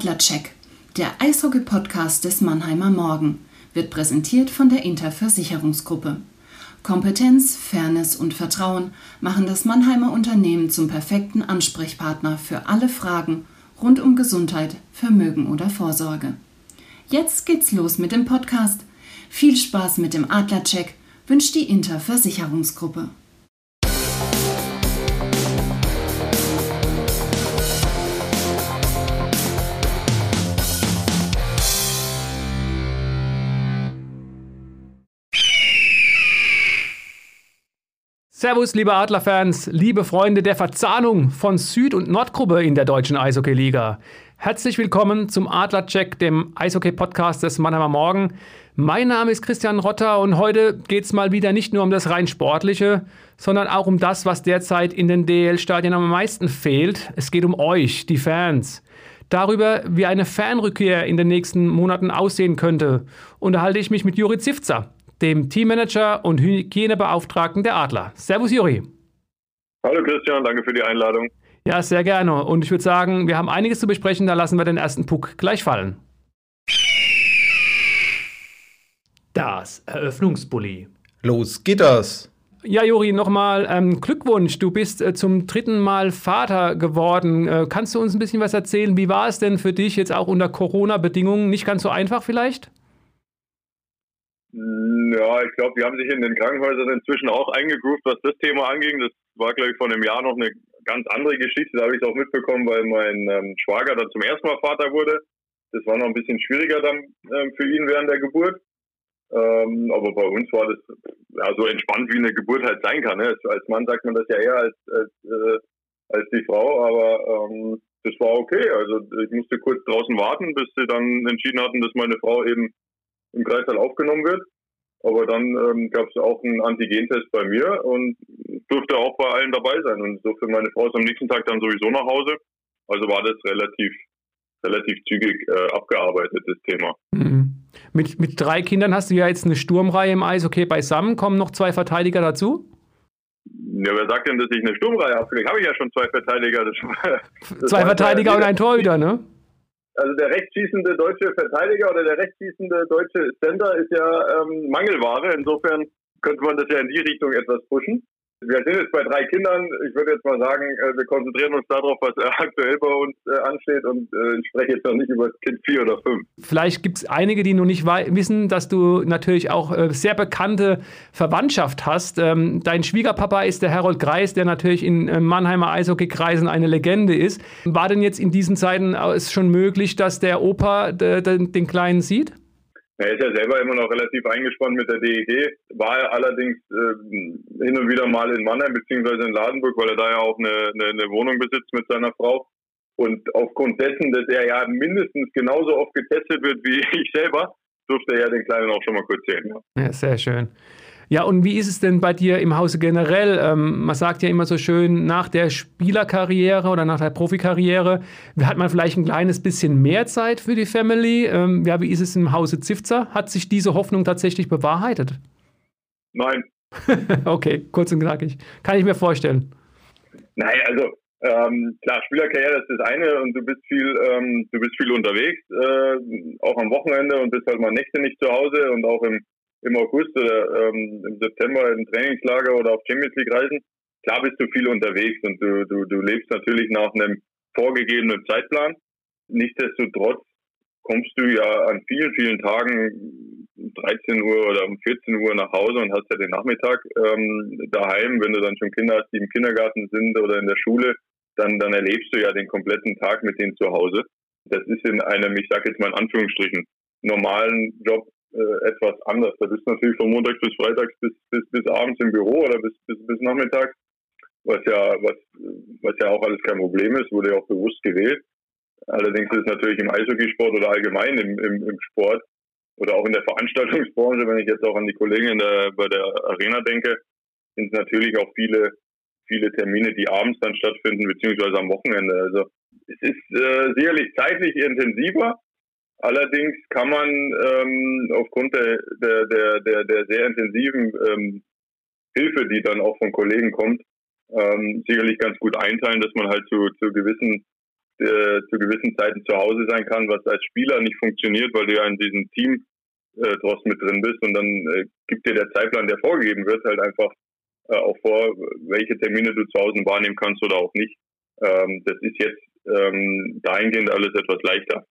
Adlercheck, der Eishockey-Podcast des Mannheimer Morgen, wird präsentiert von der Interversicherungsgruppe. Kompetenz, Fairness und Vertrauen machen das Mannheimer Unternehmen zum perfekten Ansprechpartner für alle Fragen rund um Gesundheit, Vermögen oder Vorsorge. Jetzt geht's los mit dem Podcast. Viel Spaß mit dem Adlercheck wünscht die Interversicherungsgruppe. Servus, liebe Adlerfans, liebe Freunde der Verzahnung von Süd- und Nordgruppe in der deutschen Eishockey-Liga. Herzlich willkommen zum Adlercheck, dem Eishockey-Podcast des Mannheimer Morgen. Mein Name ist Christian Rotter und heute geht es mal wieder nicht nur um das rein Sportliche, sondern auch um das, was derzeit in den DL-Stadien am meisten fehlt. Es geht um euch, die Fans. Darüber, wie eine Fanrückkehr in den nächsten Monaten aussehen könnte, unterhalte ich mich mit Juri Zivzer dem Teammanager und Hygienebeauftragten der Adler. Servus Juri. Hallo Christian, danke für die Einladung. Ja, sehr gerne. Und ich würde sagen, wir haben einiges zu besprechen, da lassen wir den ersten Puck gleich fallen. Das Eröffnungsbully. Los geht das. Ja, Juri, nochmal ähm, Glückwunsch. Du bist äh, zum dritten Mal Vater geworden. Äh, kannst du uns ein bisschen was erzählen? Wie war es denn für dich jetzt auch unter Corona-Bedingungen? Nicht ganz so einfach vielleicht? Ja, ich glaube, die haben sich in den Krankenhäusern inzwischen auch eingegroovt, was das Thema anging. Das war, glaube ich, vor einem Jahr noch eine ganz andere Geschichte. Da habe ich es auch mitbekommen, weil mein ähm, Schwager dann zum ersten Mal Vater wurde. Das war noch ein bisschen schwieriger dann ähm, für ihn während der Geburt. Ähm, aber bei uns war das ja, so entspannt, wie eine Geburt halt sein kann. Ne? Als Mann sagt man das ja eher als, als, äh, als die Frau, aber ähm, das war okay. Also ich musste kurz draußen warten, bis sie dann entschieden hatten, dass meine Frau eben im Kreißsaal aufgenommen wird. Aber dann ähm, gab es auch einen Antigentest bei mir und durfte auch bei allen dabei sein. Und so für meine Frau ist am nächsten Tag dann sowieso nach Hause. Also war das relativ, relativ zügig äh, abgearbeitet, das Thema. Mhm. Mit, mit drei Kindern hast du ja jetzt eine Sturmreihe im Eis. Okay, beisammen. Kommen noch zwei Verteidiger dazu? Ja, wer sagt denn, dass ich eine Sturmreihe habe? Vielleicht habe ich ja schon zwei Verteidiger. Das, das zwei Verteidiger und ein Torhüter, ne? Also der rechtsschießende deutsche Verteidiger oder der rechtsschießende deutsche Center ist ja ähm, Mangelware. Insofern könnte man das ja in die Richtung etwas pushen. Wir sind jetzt bei drei Kindern. Ich würde jetzt mal sagen, äh, wir konzentrieren uns darauf, was äh, aktuell bei uns äh, ansteht und ich spreche jetzt noch nicht über Kind vier oder fünf. Vielleicht gibt es einige, die noch nicht wissen, dass du natürlich auch sehr bekannte Verwandtschaft hast. Ähm, dein Schwiegerpapa ist der Herold Greis, der natürlich in Mannheimer Eishockeykreisen eine Legende ist. War denn jetzt in diesen Zeiten es schon möglich, dass der Opa den Kleinen sieht? Er ist ja selber immer noch relativ eingespannt mit der DEG, war er allerdings äh, hin und wieder mal in Mannheim beziehungsweise in Ladenburg, weil er da ja auch eine, eine, eine Wohnung besitzt mit seiner Frau. Und aufgrund dessen, dass er ja mindestens genauso oft getestet wird wie ich selber, durfte er ja den Kleinen auch schon mal kurz sehen. Ja sehr schön. Ja, und wie ist es denn bei dir im Hause generell? Ähm, man sagt ja immer so schön, nach der Spielerkarriere oder nach der Profikarriere hat man vielleicht ein kleines bisschen mehr Zeit für die Family. Ähm, ja, wie ist es im Hause Zifzer? Hat sich diese Hoffnung tatsächlich bewahrheitet? Nein. okay, kurz und knackig. Kann ich mir vorstellen. Nein, also ähm, klar, Spielerkarriere ist das eine und du bist viel, ähm, du bist viel unterwegs, äh, auch am Wochenende und bist halt mal Nächte nicht zu Hause und auch im im August oder ähm, im September im Trainingslager oder auf Champions League reisen. Klar bist du viel unterwegs und du, du, du lebst natürlich nach einem vorgegebenen Zeitplan. Nichtsdestotrotz kommst du ja an vielen, vielen Tagen 13 Uhr oder um 14 Uhr nach Hause und hast ja den Nachmittag ähm, daheim. Wenn du dann schon Kinder hast, die im Kindergarten sind oder in der Schule, dann, dann erlebst du ja den kompletten Tag mit denen zu Hause. Das ist in einem, ich sage jetzt mal in Anführungsstrichen, normalen Job äh, etwas anders. Da bist du natürlich von Montags bis Freitags bis, bis, bis abends im Büro oder bis, bis, bis nachmittags, was ja, was, was ja auch alles kein Problem ist, wurde ja auch bewusst gewählt. Allerdings ist es natürlich im Eishockeysport oder allgemein im, im, im Sport oder auch in der Veranstaltungsbranche, wenn ich jetzt auch an die Kollegen in der, bei der Arena denke, sind es natürlich auch viele, viele Termine, die abends dann stattfinden, beziehungsweise am Wochenende. Also es ist äh, sicherlich zeitlich intensiver, Allerdings kann man ähm, aufgrund der, der, der, der, der sehr intensiven ähm, Hilfe, die dann auch von Kollegen kommt, ähm, sicherlich ganz gut einteilen, dass man halt zu, zu gewissen äh, zu gewissen Zeiten zu Hause sein kann, was als Spieler nicht funktioniert, weil du ja in diesem Team äh, trotzdem mit drin bist und dann äh, gibt dir der Zeitplan, der vorgegeben wird, halt einfach äh, auch vor, welche Termine du zu Hause wahrnehmen kannst oder auch nicht. Ähm, das ist jetzt ähm, dahingehend alles etwas leichter.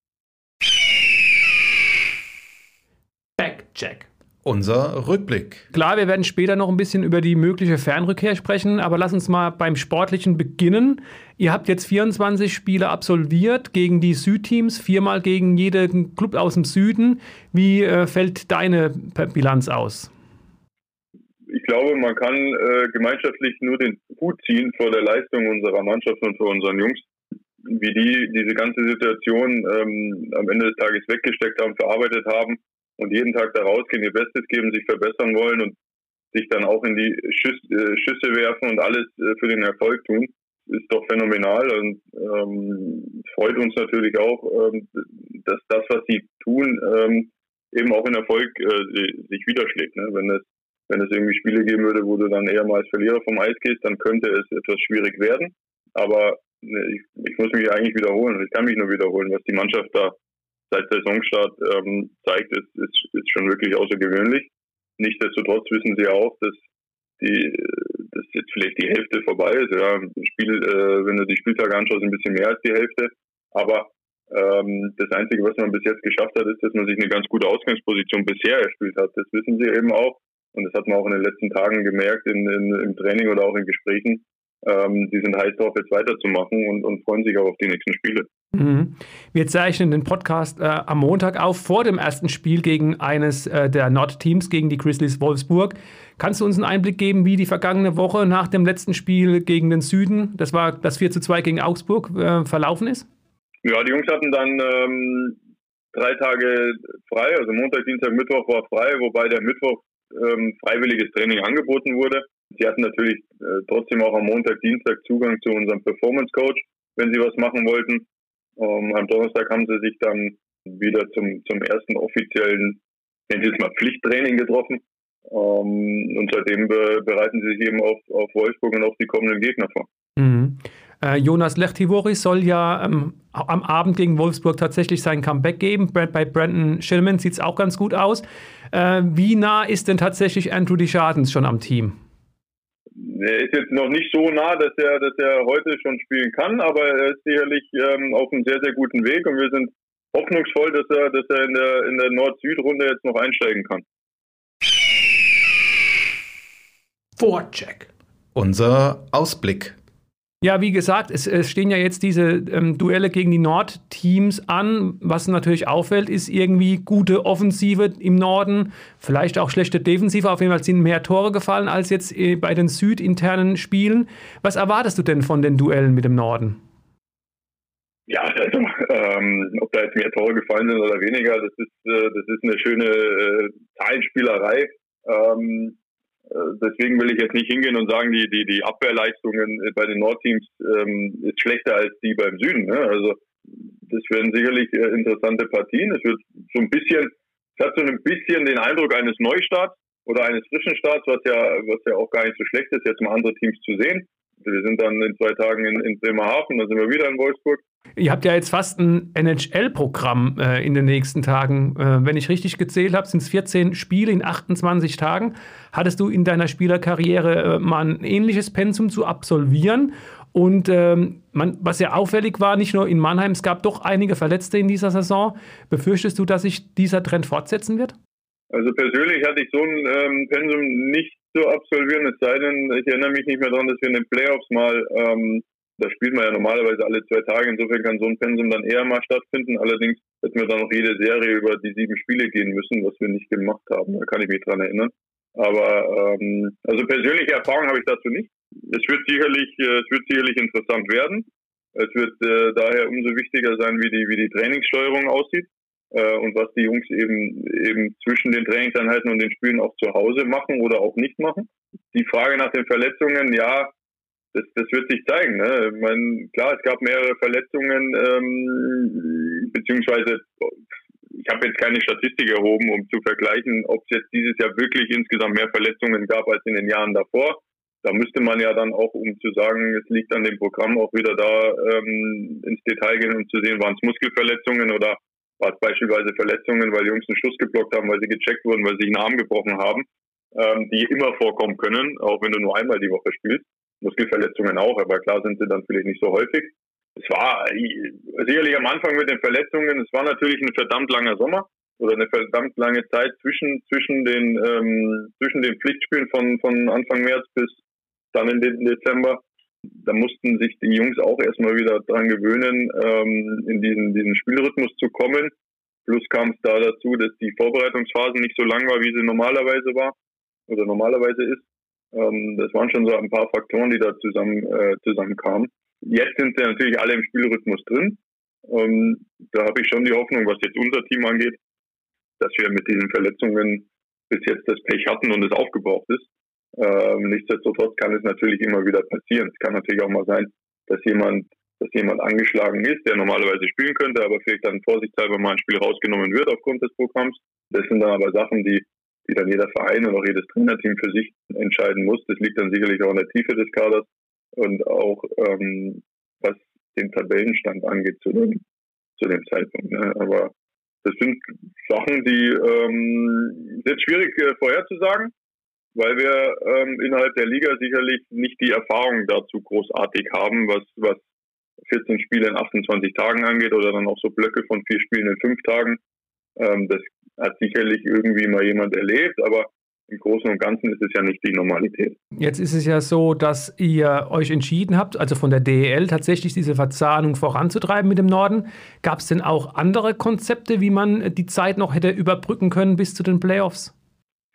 Backcheck. Unser Rückblick. Klar, wir werden später noch ein bisschen über die mögliche Fernrückkehr sprechen, aber lass uns mal beim Sportlichen beginnen. Ihr habt jetzt 24 Spiele absolviert gegen die Südteams, viermal gegen jeden Club aus dem Süden. Wie äh, fällt deine Bilanz aus? Ich glaube, man kann äh, gemeinschaftlich nur den Hut ziehen vor der Leistung unserer Mannschaft und vor unseren Jungs, wie die diese ganze Situation ähm, am Ende des Tages weggesteckt haben, verarbeitet haben und jeden Tag da rausgehen, ihr Bestes geben, sich verbessern wollen und sich dann auch in die Schüss, äh, Schüsse werfen und alles äh, für den Erfolg tun, ist doch phänomenal und ähm, freut uns natürlich auch, ähm, dass das, was sie tun, ähm, eben auch in Erfolg äh, sich widerschlägt. Ne? Wenn es wenn es irgendwie Spiele geben würde, wo du dann eher mal als Verlierer vom Eis gehst, dann könnte es etwas schwierig werden. Aber ne, ich, ich muss mich eigentlich wiederholen. Ich kann mich nur wiederholen, was die Mannschaft da seit Saisonstart ähm, zeigt, ist, ist, ist schon wirklich außergewöhnlich. Nichtsdestotrotz wissen sie auch, dass die, dass jetzt vielleicht die Hälfte vorbei ist. Ja, Spiel, äh, wenn du die Spieltage anschaust, ein bisschen mehr als die Hälfte. Aber ähm, das Einzige, was man bis jetzt geschafft hat, ist, dass man sich eine ganz gute Ausgangsposition bisher erspielt hat. Das wissen sie eben auch. Und das hat man auch in den letzten Tagen gemerkt in, in, im Training oder auch in Gesprächen, ähm, die sind heiß darauf, jetzt weiterzumachen und, und, freuen sich auch auf die nächsten Spiele. Mhm. Wir zeichnen den Podcast äh, am Montag auf, vor dem ersten Spiel gegen eines äh, der Nord-Teams, gegen die Grizzlies Wolfsburg. Kannst du uns einen Einblick geben, wie die vergangene Woche nach dem letzten Spiel gegen den Süden, das war das 4 zu 2 gegen Augsburg, äh, verlaufen ist? Ja, die Jungs hatten dann ähm, drei Tage frei, also Montag, Dienstag, Mittwoch war frei, wobei der Mittwoch ähm, freiwilliges Training angeboten wurde. Sie hatten natürlich äh, trotzdem auch am Montag, Dienstag Zugang zu unserem Performance Coach, wenn sie was machen wollten. Ähm, am Donnerstag haben sie sich dann wieder zum, zum ersten offiziellen, nennen Sie es mal Pflichttraining getroffen. Ähm, und seitdem be bereiten sie sich eben auf, auf Wolfsburg und auf die kommenden Gegner vor. Mhm. Äh, Jonas Lechtivoris soll ja ähm, am Abend gegen Wolfsburg tatsächlich sein Comeback geben. Bei Brandon Schillman sieht es auch ganz gut aus. Äh, wie nah ist denn tatsächlich Andrew Deschardens schon am Team? Er ist jetzt noch nicht so nah, dass er, dass er heute schon spielen kann, aber er ist sicherlich ähm, auf einem sehr, sehr guten Weg und wir sind hoffnungsvoll, dass er, dass er in der, in der Nord-Süd-Runde jetzt noch einsteigen kann. Vorcheck. Unser Ausblick. Ja, wie gesagt, es, es, stehen ja jetzt diese ähm, Duelle gegen die Nord-Teams an. Was natürlich auffällt, ist irgendwie gute Offensive im Norden, vielleicht auch schlechte Defensive. Auf jeden Fall sind mehr Tore gefallen als jetzt äh, bei den südinternen Spielen. Was erwartest du denn von den Duellen mit dem Norden? Ja, also ähm, ob da jetzt mehr Tore gefallen sind oder weniger, das ist, äh, das ist eine schöne äh, Zahlenspielerei. Ähm, äh, deswegen will ich jetzt nicht hingehen und sagen, die, die, die Abwehrleistungen bei den Nordteams ähm, ist schlechter als die beim Süden. Ne? Also das werden sicherlich äh, interessante Partien. Es wird so ein bisschen, es hat so ein bisschen den Eindruck eines Neustarts oder eines frischen Starts, was ja, was ja auch gar nicht so schlecht ist, jetzt mal andere Teams zu sehen. Wir sind dann in zwei Tagen in, in Bremerhaven, dann sind wir wieder in Wolfsburg. Ihr habt ja jetzt fast ein NHL-Programm äh, in den nächsten Tagen. Äh, wenn ich richtig gezählt habe, sind es 14 Spiele in 28 Tagen. Hattest du in deiner Spielerkarriere äh, mal ein ähnliches Pensum zu absolvieren? Und ähm, man, was ja auffällig war, nicht nur in Mannheim, es gab doch einige Verletzte in dieser Saison. Befürchtest du, dass sich dieser Trend fortsetzen wird? Also persönlich hatte ich so ein ähm, Pensum nicht zu absolvieren, es sei denn, ich erinnere mich nicht mehr daran, dass wir in den Playoffs mal, ähm, da spielt man ja normalerweise alle zwei Tage, insofern kann so ein Pensum dann eher mal stattfinden. Allerdings hätten wir dann noch jede Serie über die sieben Spiele gehen müssen, was wir nicht gemacht haben. Da kann ich mich dran erinnern. Aber ähm, also persönliche Erfahrung habe ich dazu nicht. Es wird sicherlich, äh, es wird sicherlich interessant werden. Es wird äh, daher umso wichtiger sein, wie die, wie die Trainingssteuerung aussieht äh, und was die Jungs eben, eben zwischen den Trainingseinheiten und den Spielen auch zu Hause machen oder auch nicht machen. Die Frage nach den Verletzungen, ja, das, das wird sich zeigen. Ne? Ich meine, klar, es gab mehrere Verletzungen, ähm, beziehungsweise ich habe jetzt keine Statistik erhoben, um zu vergleichen, ob es jetzt dieses Jahr wirklich insgesamt mehr Verletzungen gab als in den Jahren davor. da müsste man ja dann auch, um zu sagen, es liegt an dem Programm, auch wieder da ähm, ins Detail gehen, um zu sehen, waren es Muskelverletzungen oder war es beispielsweise Verletzungen, weil Jungs einen Schuss geblockt haben, weil sie gecheckt wurden, weil sie sich einen Arm gebrochen haben, ähm, die immer vorkommen können, auch wenn du nur einmal die Woche spielst. Muskelverletzungen auch, aber klar sind sie dann vielleicht nicht so häufig. Es war sicherlich am Anfang mit den Verletzungen, es war natürlich ein verdammt langer Sommer oder eine verdammt lange Zeit zwischen zwischen den ähm, zwischen den Pflichtspielen von von Anfang März bis dann in den Dezember. Da mussten sich die Jungs auch erstmal wieder dran gewöhnen, ähm, in diesen, diesen Spielrhythmus zu kommen. Plus kam es da dazu, dass die Vorbereitungsphase nicht so lang war, wie sie normalerweise war oder normalerweise ist. Ähm, das waren schon so ein paar Faktoren, die da zusammen äh, zusammenkamen. Jetzt sind sie natürlich alle im Spielrhythmus drin. Ähm, da habe ich schon die Hoffnung, was jetzt unser Team angeht, dass wir mit diesen Verletzungen bis jetzt das Pech hatten und es aufgebraucht ist. Ähm, nichtsdestotrotz kann es natürlich immer wieder passieren. Es kann natürlich auch mal sein, dass jemand, dass jemand angeschlagen ist, der normalerweise spielen könnte, aber vielleicht dann vorsichtshalber mal ein Spiel rausgenommen wird aufgrund des Programms. Das sind dann aber Sachen, die, die dann jeder Verein und auch jedes Trainerteam für sich entscheiden muss. Das liegt dann sicherlich auch in der Tiefe des Kaders und auch ähm, was den Tabellenstand angeht zu dem, zu dem Zeitpunkt. Ne? Aber das sind Sachen, die ähm, sind schwierig äh, vorherzusagen weil wir ähm, innerhalb der Liga sicherlich nicht die Erfahrung dazu großartig haben, was, was 14 Spiele in 28 Tagen angeht oder dann auch so Blöcke von vier Spielen in fünf Tagen. Ähm, das hat sicherlich irgendwie mal jemand erlebt, aber im Großen und Ganzen ist es ja nicht die Normalität. Jetzt ist es ja so, dass ihr euch entschieden habt, also von der DEL tatsächlich diese Verzahnung voranzutreiben mit dem Norden. Gab es denn auch andere Konzepte, wie man die Zeit noch hätte überbrücken können bis zu den Playoffs?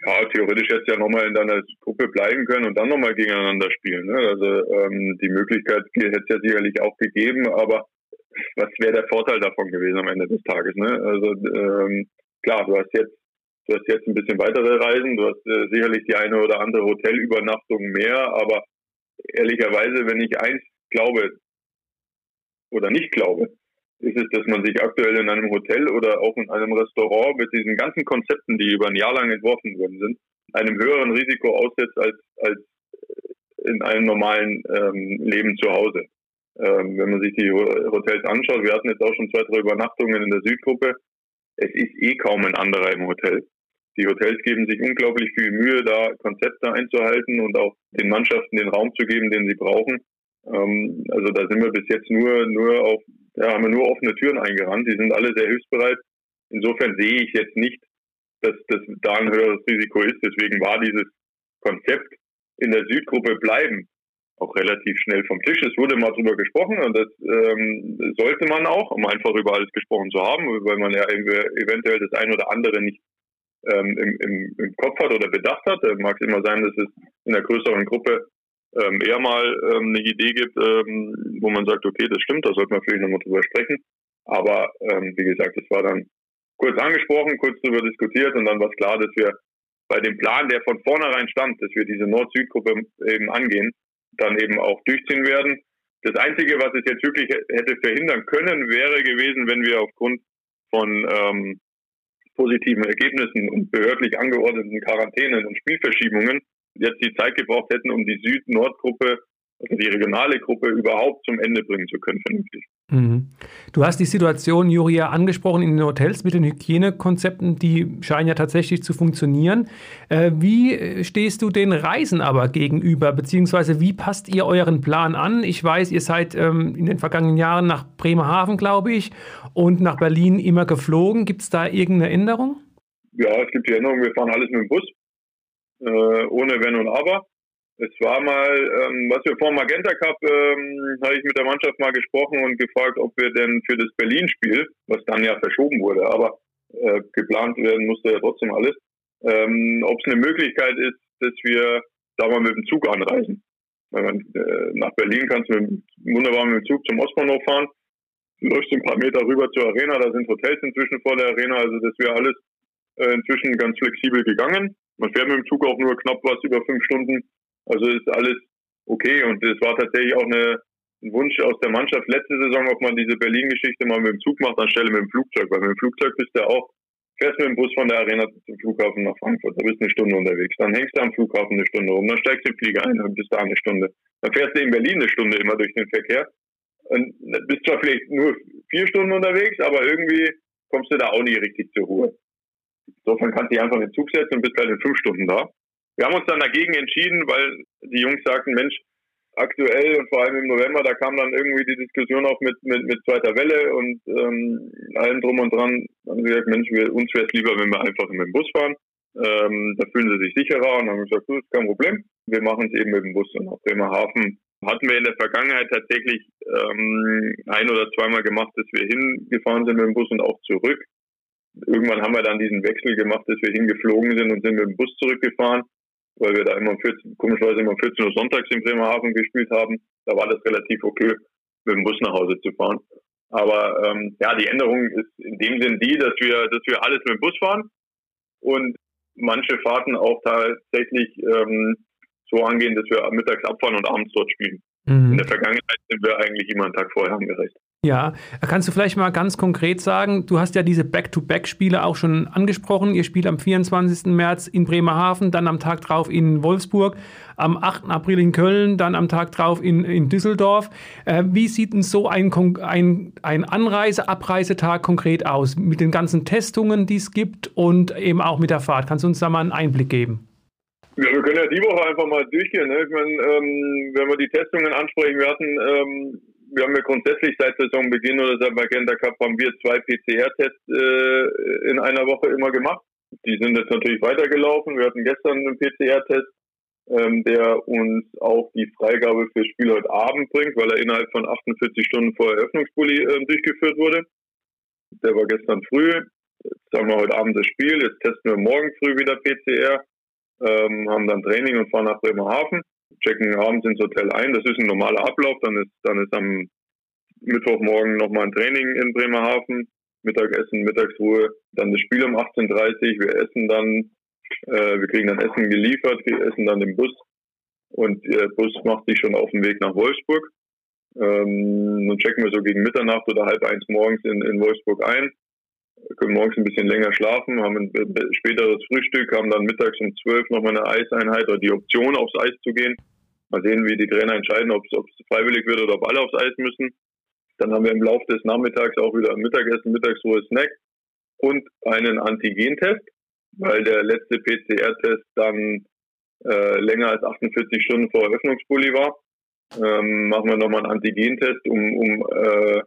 ja, theoretisch jetzt ja nochmal in deiner Gruppe bleiben können und dann nochmal gegeneinander spielen. Ne? Also ähm, die Möglichkeit hätte es ja sicherlich auch gegeben, aber was wäre der Vorteil davon gewesen am Ende des Tages? Ne? Also ähm, klar, du hast jetzt du hast jetzt ein bisschen weitere Reisen, du hast äh, sicherlich die eine oder andere Hotelübernachtung mehr, aber ehrlicherweise, wenn ich eins glaube oder nicht glaube, ist es, dass man sich aktuell in einem Hotel oder auch in einem Restaurant mit diesen ganzen Konzepten, die über ein Jahr lang entworfen worden sind, einem höheren Risiko aussetzt als, als in einem normalen ähm, Leben zu Hause. Ähm, wenn man sich die Hotels anschaut, wir hatten jetzt auch schon zwei, drei Übernachtungen in der Südgruppe. Es ist eh kaum ein anderer im Hotel. Die Hotels geben sich unglaublich viel Mühe, da Konzepte einzuhalten und auch den Mannschaften den Raum zu geben, den sie brauchen. Ähm, also da sind wir bis jetzt nur, nur auf ja, haben wir nur offene Türen eingerannt. Die sind alle sehr hilfsbereit. Insofern sehe ich jetzt nicht, dass das da ein höheres Risiko ist. Deswegen war dieses Konzept in der Südgruppe bleiben auch relativ schnell vom Tisch. Es wurde mal drüber gesprochen und das ähm, sollte man auch, um einfach über alles gesprochen zu haben, weil man ja eventuell das ein oder andere nicht ähm, im, im, im Kopf hat oder bedacht hat. Da mag es immer sein, dass es in einer größeren Gruppe ähm, eher mal ähm, eine Idee gibt, ähm, wo man sagt, okay, das stimmt, da sollte man vielleicht nochmal drüber sprechen. Aber ähm, wie gesagt, es war dann kurz angesprochen, kurz darüber diskutiert und dann war es klar, dass wir bei dem Plan, der von vornherein stand, dass wir diese Nord-Süd-Gruppe eben angehen, dann eben auch durchziehen werden. Das Einzige, was es jetzt wirklich hätte verhindern können, wäre gewesen, wenn wir aufgrund von ähm, positiven Ergebnissen und behördlich angeordneten Quarantänen und Spielverschiebungen jetzt die Zeit gebraucht hätten, um die Süd-Nord-Gruppe, also die regionale Gruppe überhaupt zum Ende bringen zu können, vernünftig. Mhm. Du hast die Situation, Juri, ja angesprochen in den Hotels mit den Hygienekonzepten, die scheinen ja tatsächlich zu funktionieren. Äh, wie stehst du den Reisen aber gegenüber, beziehungsweise wie passt ihr euren Plan an? Ich weiß, ihr seid ähm, in den vergangenen Jahren nach Bremerhaven, glaube ich, und nach Berlin immer geflogen. Gibt es da irgendeine Änderung? Ja, es gibt die Änderung, wir fahren alles mit dem Bus äh, ohne Wenn und Aber. Es war mal, ähm, was wir vor dem Magenta Cup, ähm, habe ich mit der Mannschaft mal gesprochen und gefragt, ob wir denn für das Berlin-Spiel, was dann ja verschoben wurde, aber äh, geplant werden musste ja trotzdem alles, ähm, ob es eine Möglichkeit ist, dass wir da mal mit dem Zug anreisen. Man, äh, nach Berlin kannst du mit, wunderbar mit dem Zug zum Ostbahnhof fahren, läufst ein paar Meter rüber zur Arena, da sind Hotels inzwischen vor der Arena, also das wäre alles äh, inzwischen ganz flexibel gegangen. Man fährt mit dem Zug auch nur knapp was über fünf Stunden. Also ist alles okay. Und es war tatsächlich auch eine, ein Wunsch aus der Mannschaft letzte Saison, ob man diese Berlin-Geschichte mal mit dem Zug macht, anstelle mit dem Flugzeug. Weil mit dem Flugzeug bist du auch fährst mit dem Bus von der Arena zum Flughafen nach Frankfurt, da bist du eine Stunde unterwegs. Dann hängst du am Flughafen eine Stunde rum, dann steigst du in den Flieger ein und bist da eine Stunde. Dann fährst du in Berlin eine Stunde immer durch den Verkehr. Und bist zwar vielleicht nur vier Stunden unterwegs, aber irgendwie kommst du da auch nie richtig zur Ruhe. Insofern kannst du dich einfach in den Zug setzen und bist halt in fünf Stunden da. Wir haben uns dann dagegen entschieden, weil die Jungs sagten, Mensch, aktuell und vor allem im November, da kam dann irgendwie die Diskussion auch mit, mit, mit zweiter Welle und ähm, allem drum und dran. Dann haben sie gesagt, Mensch, wir, uns wäre es lieber, wenn wir einfach mit dem Bus fahren. Ähm, da fühlen sie sich sicherer und haben gesagt, das ist kein Problem. Wir machen es eben mit dem Bus und nach Bremerhaven hatten wir in der Vergangenheit tatsächlich ähm, ein oder zweimal gemacht, dass wir hingefahren sind mit dem Bus und auch zurück. Irgendwann haben wir dann diesen Wechsel gemacht, dass wir hingeflogen sind und sind mit dem Bus zurückgefahren weil wir da immer 14, komischerweise immer 14 Uhr sonntags in Bremerhaven gespielt haben. Da war das relativ okay, mit dem Bus nach Hause zu fahren. Aber ähm, ja, die Änderung ist in dem Sinn die, dass wir, dass wir alles mit dem Bus fahren und manche Fahrten auch tatsächlich ähm, so angehen, dass wir mittags abfahren und abends dort spielen. Mhm. In der Vergangenheit sind wir eigentlich immer einen Tag vorher angereist. Ja, kannst du vielleicht mal ganz konkret sagen, du hast ja diese Back-to-Back-Spiele auch schon angesprochen. Ihr spielt am 24. März in Bremerhaven, dann am Tag drauf in Wolfsburg, am 8. April in Köln, dann am Tag drauf in, in Düsseldorf. Äh, wie sieht denn so ein, ein, ein Anreise-Abreisetag konkret aus? Mit den ganzen Testungen, die es gibt und eben auch mit der Fahrt. Kannst du uns da mal einen Einblick geben? Ja, wir können ja die Woche einfach mal durchgehen. Ne? Ich meine, ähm, wenn wir die Testungen ansprechen, wir hatten ähm, wir haben ja grundsätzlich seit Saisonbeginn oder seit Magenta Cup haben wir zwei PCR-Tests äh, in einer Woche immer gemacht. Die sind jetzt natürlich weitergelaufen. Wir hatten gestern einen PCR-Test, ähm, der uns auch die Freigabe fürs Spiel heute Abend bringt, weil er innerhalb von 48 Stunden vor Eröffnungsbully äh, durchgeführt wurde. Der war gestern früh. Jetzt haben wir heute Abend das Spiel. Jetzt testen wir morgen früh wieder PCR, ähm, haben dann Training und fahren nach Bremerhaven checken abends ins Hotel ein. Das ist ein normaler Ablauf. Dann ist, dann ist am Mittwochmorgen nochmal ein Training in Bremerhaven, Mittagessen, Mittagsruhe, dann das Spiel um 18.30 Uhr. Wir essen dann, äh, wir kriegen dann Essen geliefert, wir essen dann im Bus und der Bus macht sich schon auf den Weg nach Wolfsburg. Ähm, dann checken wir so gegen Mitternacht oder halb eins morgens in, in Wolfsburg ein können morgens ein bisschen länger schlafen, haben ein späteres Frühstück, haben dann mittags um zwölf nochmal eine Eiseinheit oder die Option aufs Eis zu gehen. Mal sehen, wie die Trainer entscheiden, ob es freiwillig wird oder ob alle aufs Eis müssen. Dann haben wir im Laufe des Nachmittags auch wieder Mittagessen, Mittagsruhe, Snack und einen Antigentest, weil der letzte PCR-Test dann äh, länger als 48 Stunden vor Eröffnungsbully war. Ähm, machen wir nochmal einen Antigentest, um, um äh,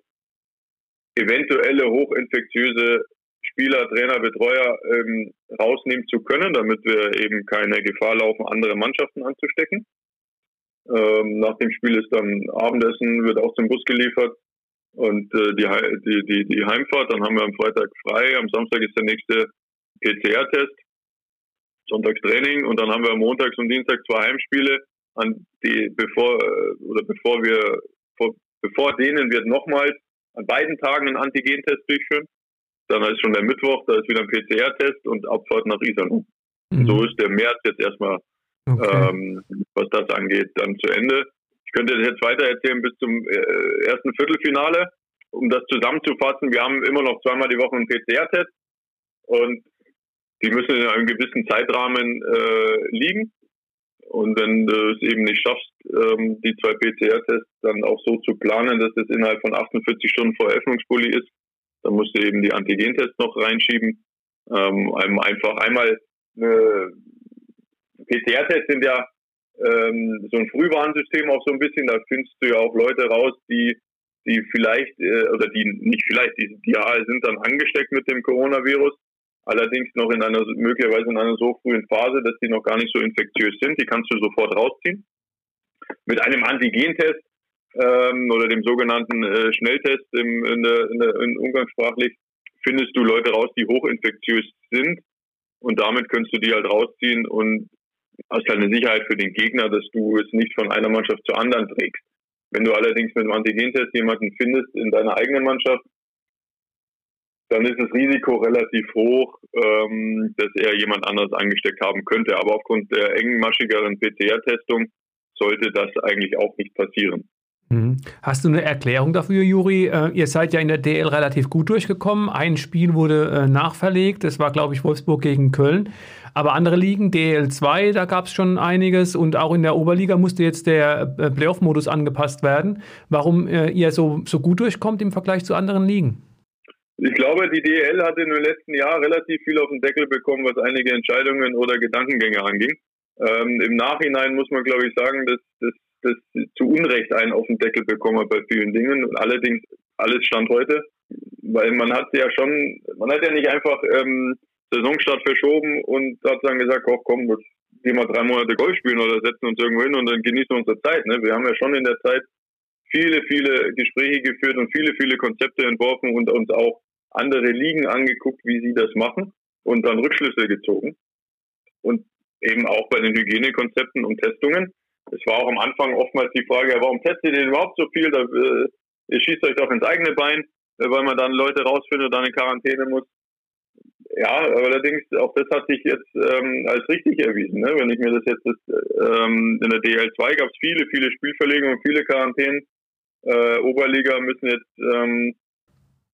eventuelle hochinfektiöse Spieler, Trainer, Betreuer ähm, rausnehmen zu können, damit wir eben keine Gefahr laufen, andere Mannschaften anzustecken. Ähm, nach dem Spiel ist dann Abendessen, wird auch zum Bus geliefert und äh, die, die, die, die Heimfahrt. Dann haben wir am Freitag frei, am Samstag ist der nächste PCR-Test, Sonntagstraining und dann haben wir am Montags und Dienstag zwei Heimspiele, an die bevor äh, oder bevor wir vor, bevor denen wird nochmals an beiden Tagen einen Antigentest durchführen. Dann ist schon der Mittwoch, da ist wieder ein PCR-Test und Abfahrt nach Iserlohn. Mhm. So ist der März jetzt erstmal, okay. ähm, was das angeht, dann zu Ende. Ich könnte das jetzt weiter erzählen bis zum äh, ersten Viertelfinale. Um das zusammenzufassen, wir haben immer noch zweimal die Woche einen PCR-Test und die müssen in einem gewissen Zeitrahmen äh, liegen. Und wenn du es eben nicht schaffst, ähm, die zwei PCR-Tests dann auch so zu planen, dass es innerhalb von 48 Stunden vor Öffnungsbully ist, dann musst du eben die Antigentests noch reinschieben. Ähm, einfach einmal PCR-Tests sind ja ähm, so ein Frühwarnsystem auch so ein bisschen. Da findest du ja auch Leute raus, die die vielleicht äh, oder die nicht vielleicht, die, die sind dann angesteckt mit dem Coronavirus allerdings noch in einer möglicherweise in einer so frühen Phase, dass die noch gar nicht so infektiös sind. Die kannst du sofort rausziehen. Mit einem Antigentest ähm, oder dem sogenannten äh, Schnelltest im, in der, in der, in umgangssprachlich findest du Leute raus, die hochinfektiös sind und damit kannst du die halt rausziehen und hast halt eine Sicherheit für den Gegner, dass du es nicht von einer Mannschaft zur anderen trägst. Wenn du allerdings mit einem Antigentest jemanden findest in deiner eigenen Mannschaft, dann ist das Risiko relativ hoch, ähm, dass er jemand anderes angesteckt haben könnte. Aber aufgrund der engmaschigeren PCR-Testung sollte das eigentlich auch nicht passieren. Mhm. Hast du eine Erklärung dafür, Juri? Äh, ihr seid ja in der DL relativ gut durchgekommen. Ein Spiel wurde äh, nachverlegt. Das war, glaube ich, Wolfsburg gegen Köln. Aber andere Ligen, DL2, da gab es schon einiges. Und auch in der Oberliga musste jetzt der äh, Playoff-Modus angepasst werden. Warum ihr so, so gut durchkommt im Vergleich zu anderen Ligen? Ich glaube, die DL hat in den letzten Jahren relativ viel auf den Deckel bekommen, was einige Entscheidungen oder Gedankengänge anging. Ähm, Im Nachhinein muss man, glaube ich, sagen, dass, dass, dass zu Unrecht einen auf den Deckel bekommen bei vielen Dingen. Allerdings alles Stand heute, weil man hat ja schon, man hat ja nicht einfach ähm, Saisonstart verschoben und hat dann gesagt, oh, komm, jetzt gehen wir drei Monate Golf spielen oder setzen uns irgendwo hin und dann genießen wir unsere Zeit. Ne? Wir haben ja schon in der Zeit viele, viele Gespräche geführt und viele, viele Konzepte entworfen und uns auch andere Ligen angeguckt, wie sie das machen und dann Rückschlüsse gezogen. Und eben auch bei den Hygienekonzepten und Testungen. Es war auch am Anfang oftmals die Frage, warum testet ihr denn überhaupt so viel? Da, äh, ihr schießt euch doch ins eigene Bein, äh, weil man dann Leute rausfindet und dann in Quarantäne muss. Ja, allerdings, auch das hat sich jetzt ähm, als richtig erwiesen. Ne? Wenn ich mir das jetzt, das, ähm, in der DL2 gab es viele, viele Spielverlegungen, viele Quarantänen. Äh, Oberliga müssen jetzt ähm,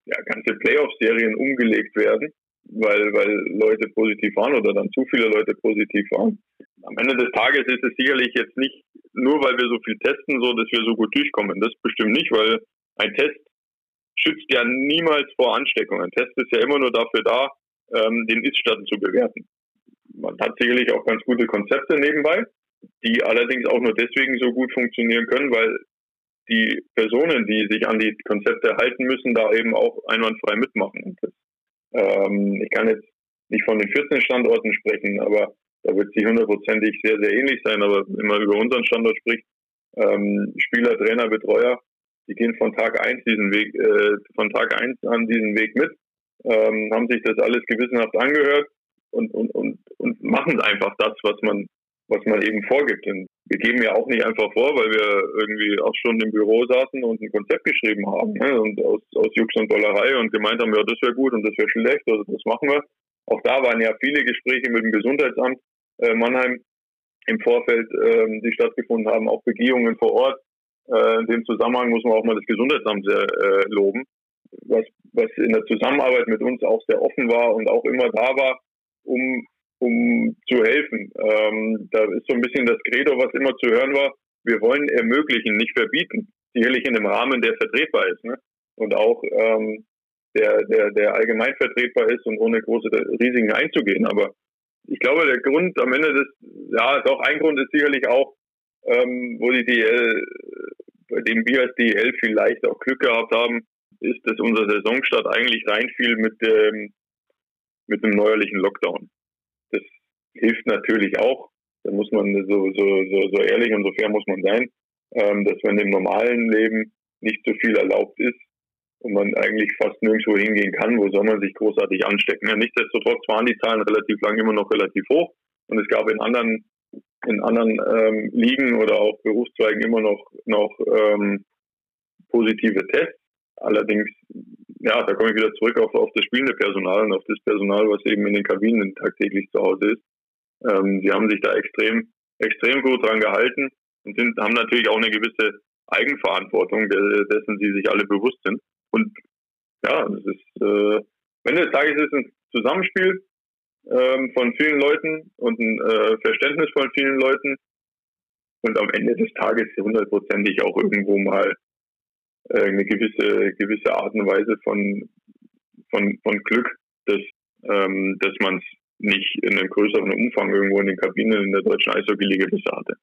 ja, ganze Playoff-Serien umgelegt werden, weil, weil Leute positiv waren oder dann zu viele Leute positiv waren. Am Ende des Tages ist es sicherlich jetzt nicht nur, weil wir so viel testen, so, dass wir so gut durchkommen. Das bestimmt nicht, weil ein Test schützt ja niemals vor Ansteckung. Ein Test ist ja immer nur dafür da, ähm, den Ist-Stand zu bewerten. Man hat sicherlich auch ganz gute Konzepte nebenbei, die allerdings auch nur deswegen so gut funktionieren können, weil die Personen, die sich an die Konzepte halten müssen, da eben auch einwandfrei mitmachen. Das, ähm, ich kann jetzt nicht von den 14 Standorten sprechen, aber da wird sie hundertprozentig sehr, sehr ähnlich sein. Aber wenn man über unseren Standort spricht, ähm, Spieler, Trainer, Betreuer, die gehen von Tag eins diesen Weg, äh, von Tag eins an diesen Weg mit, ähm, haben sich das alles gewissenhaft angehört und, und, und, und machen einfach das, was man was man eben vorgibt. Und wir geben ja auch nicht einfach vor, weil wir irgendwie acht Stunden im Büro saßen und ein Konzept geschrieben haben ne? und aus, aus Jux und Dollerei und gemeint haben, ja, das wäre gut und das wäre schlecht, also das machen wir. Auch da waren ja viele Gespräche mit dem Gesundheitsamt äh, Mannheim im Vorfeld, äh, die stattgefunden haben, auch Begehungen vor Ort. Äh, in dem Zusammenhang muss man auch mal das Gesundheitsamt sehr äh, loben, was, was in der Zusammenarbeit mit uns auch sehr offen war und auch immer da war, um um zu helfen. Ähm, da ist so ein bisschen das Credo, was immer zu hören war, wir wollen ermöglichen, nicht verbieten. Sicherlich in einem Rahmen, der vertretbar ist. Ne? Und auch ähm, der, der, der allgemein vertretbar ist und ohne große Risiken einzugehen. Aber ich glaube, der Grund am Ende des, ja, doch ein Grund ist sicherlich auch, ähm, wo die DL, bei dem wir als DL vielleicht auch Glück gehabt haben, ist, dass unser Saisonstart eigentlich reinfiel mit dem, mit einem neuerlichen Lockdown hilft natürlich auch. Da muss man so, so, so, so ehrlich und so fair muss man sein, ähm, dass wenn im normalen Leben nicht so viel erlaubt ist und man eigentlich fast nirgendwo hingehen kann, wo soll man sich großartig anstecken. Ja, nichtsdestotrotz waren die Zahlen relativ lang immer noch relativ hoch und es gab in anderen in anderen ähm, Ligen oder auch Berufszweigen immer noch noch ähm, positive Tests. Allerdings, ja, da komme ich wieder zurück auf, auf das spielende Personal und auf das Personal, was eben in den Kabinen tagtäglich zu Hause ist. Ähm, sie haben sich da extrem, extrem gut dran gehalten und sind, haben natürlich auch eine gewisse Eigenverantwortung, dessen sie sich alle bewusst sind. Und ja, das ist, äh, wenn des Tages ist ein Zusammenspiel ähm, von vielen Leuten und ein äh, Verständnis von vielen Leuten und am Ende des Tages hundertprozentig auch irgendwo mal äh, eine gewisse gewisse Art und Weise von von von Glück, dass ähm, dass man es nicht in einem größeren Umfang irgendwo in den Kabinen in der deutschen Eishockey-Liga bisher hatte.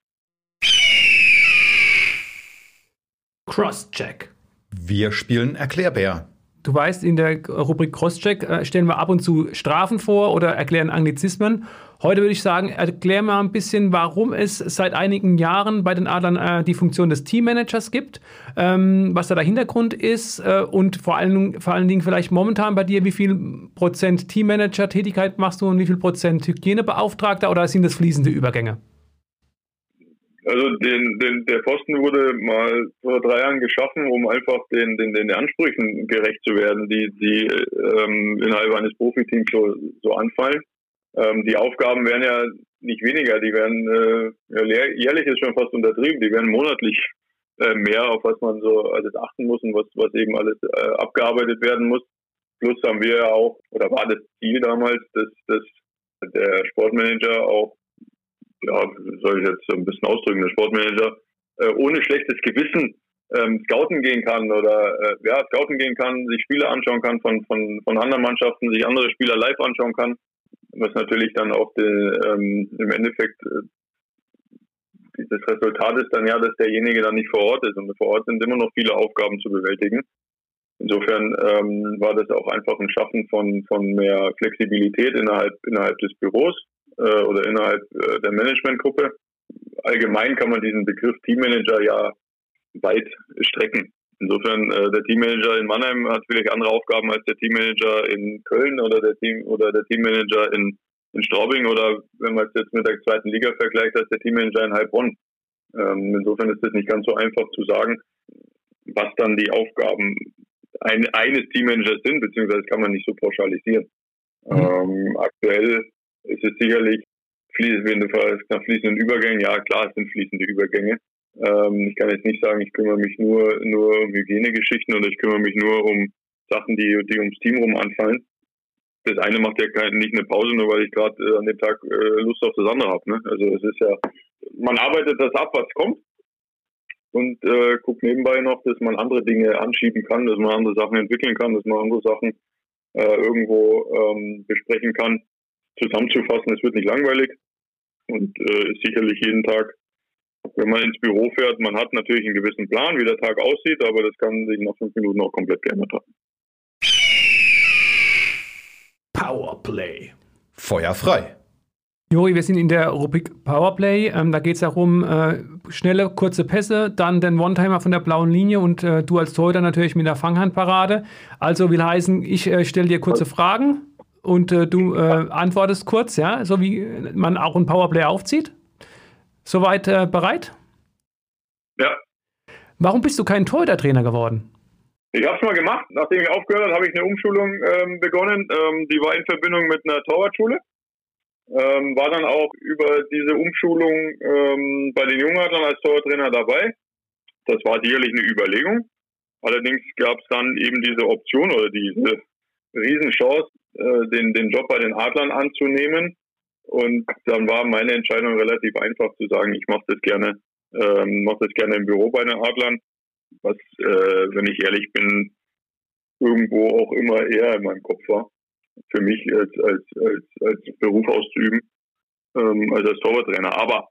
Crosscheck. Wir spielen Erklärbär. Du weißt, in der Rubrik Crosscheck äh, stellen wir ab und zu Strafen vor oder erklären Anglizismen. Heute würde ich sagen, erklär mal ein bisschen, warum es seit einigen Jahren bei den Adlern äh, die Funktion des Teammanagers gibt, ähm, was da der Hintergrund ist äh, und vor allen, vor allen Dingen vielleicht momentan bei dir, wie viel Prozent Teammanager-Tätigkeit machst du und wie viel Prozent Hygienebeauftragter oder sind das fließende Übergänge? Also den, den, der Posten wurde mal vor drei Jahren geschaffen, um einfach den, den, den Ansprüchen gerecht zu werden, die, die ähm, innerhalb eines Profiteams so, so anfallen. Ähm, die Aufgaben werden ja nicht weniger, die werden äh, jährlich ist schon fast untertrieben, die werden monatlich äh, mehr, auf was man so alles achten muss und was, was eben alles äh, abgearbeitet werden muss. Plus haben wir ja auch, oder war das Ziel damals, dass, dass der Sportmanager auch, ja, soll ich jetzt ein bisschen ausdrücken, der Sportmanager äh, ohne schlechtes Gewissen ähm, scouten gehen kann oder äh, ja, scouten gehen kann, sich Spiele anschauen kann von, von, von anderen Mannschaften, sich andere Spieler live anschauen kann, was natürlich dann auch de, ähm, im Endeffekt äh, das Resultat ist dann ja, dass derjenige dann nicht vor Ort ist. Und vor Ort sind immer noch viele Aufgaben zu bewältigen. Insofern ähm, war das auch einfach ein Schaffen von, von mehr Flexibilität innerhalb, innerhalb des Büros äh, oder innerhalb äh, der Managementgruppe. Allgemein kann man diesen Begriff Teammanager ja weit strecken. Insofern, äh, der Teammanager in Mannheim hat vielleicht andere Aufgaben als der Teammanager in Köln oder der Team oder der Teammanager in, in Straubing oder wenn man es jetzt mit der zweiten Liga vergleicht, als der Teammanager in Heilbronn. Ähm, insofern ist es nicht ganz so einfach zu sagen, was dann die Aufgaben ein, eines Teammanagers sind, beziehungsweise kann man nicht so pauschalisieren. Mhm. Ähm, aktuell ist es sicherlich, wenn du nach fließenden Übergängen, ja klar, es sind fließende Übergänge. Ähm, ich kann jetzt nicht sagen, ich kümmere mich nur, nur um Hygienegeschichten oder ich kümmere mich nur um Sachen, die, die ums Team rum anfallen. Das eine macht ja kein, nicht eine Pause, nur weil ich gerade äh, an dem Tag äh, Lust auf das andere habe. Ne? Also es ist ja, man arbeitet das ab, was kommt und äh, guckt nebenbei noch, dass man andere Dinge anschieben kann, dass man andere Sachen entwickeln kann, dass man andere Sachen äh, irgendwo ähm, besprechen kann. Zusammenzufassen, es wird nicht langweilig und äh, ist sicherlich jeden Tag wenn man ins Büro fährt, man hat natürlich einen gewissen Plan, wie der Tag aussieht, aber das kann sich nach fünf Minuten auch komplett geändert haben. Powerplay. Feuerfrei. Juri, wir sind in der Rubrik Powerplay. Ähm, da geht es darum, äh, schnelle, kurze Pässe, dann den One-Timer von der blauen Linie und äh, du als Torhüter natürlich mit der Fanghandparade. Also will heißen, ich äh, stelle dir kurze Fragen und äh, du äh, antwortest kurz, ja, so wie man auch ein Powerplay aufzieht. Soweit äh, bereit? Ja. Warum bist du kein Torhüter-Trainer geworden? Ich habe es mal gemacht. Nachdem ich aufgehört habe, habe ich eine Umschulung ähm, begonnen. Ähm, die war in Verbindung mit einer Torwartschule. Ähm, war dann auch über diese Umschulung ähm, bei den Jungadlern als Torwarttrainer dabei. Das war sicherlich eine Überlegung. Allerdings gab es dann eben diese Option oder diese Riesenchance, äh, den, den Job bei den Adlern anzunehmen. Und dann war meine Entscheidung relativ einfach zu sagen, ich mache das gerne, ähm, mache das gerne im Büro bei den Adlern, was, äh, wenn ich ehrlich bin, irgendwo auch immer eher in meinem Kopf war, für mich als, als, als, als Beruf auszuüben, ähm, als als Torwarttrainer. Aber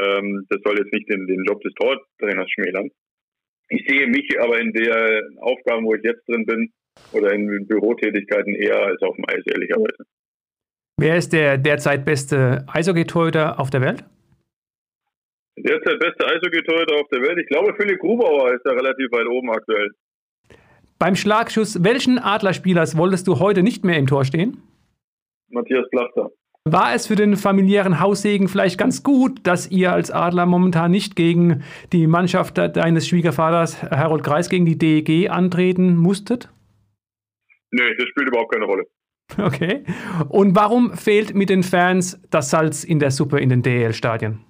ähm, das soll jetzt nicht den, den Job des Torwarttrainers schmälern. Ich sehe mich aber in der Aufgaben, wo ich jetzt drin bin, oder in Bürotätigkeiten eher als auf dem Eis, ehrlicherweise. Wer ist der derzeit beste Eishockey-Torhüter auf der Welt? Derzeit beste Eishockey-Torhüter auf der Welt. Ich glaube, Philipp Grubauer ist da relativ weit oben aktuell. Beim Schlagschuss, welchen Adlerspielers wolltest du heute nicht mehr im Tor stehen? Matthias Plachter. War es für den familiären Haussegen vielleicht ganz gut, dass ihr als Adler momentan nicht gegen die Mannschaft deines Schwiegervaters Harold Kreis gegen die DEG antreten musstet? Nö, das spielt überhaupt keine Rolle. Okay. Und warum fehlt mit den Fans das Salz in der Suppe in den DEL-Stadien?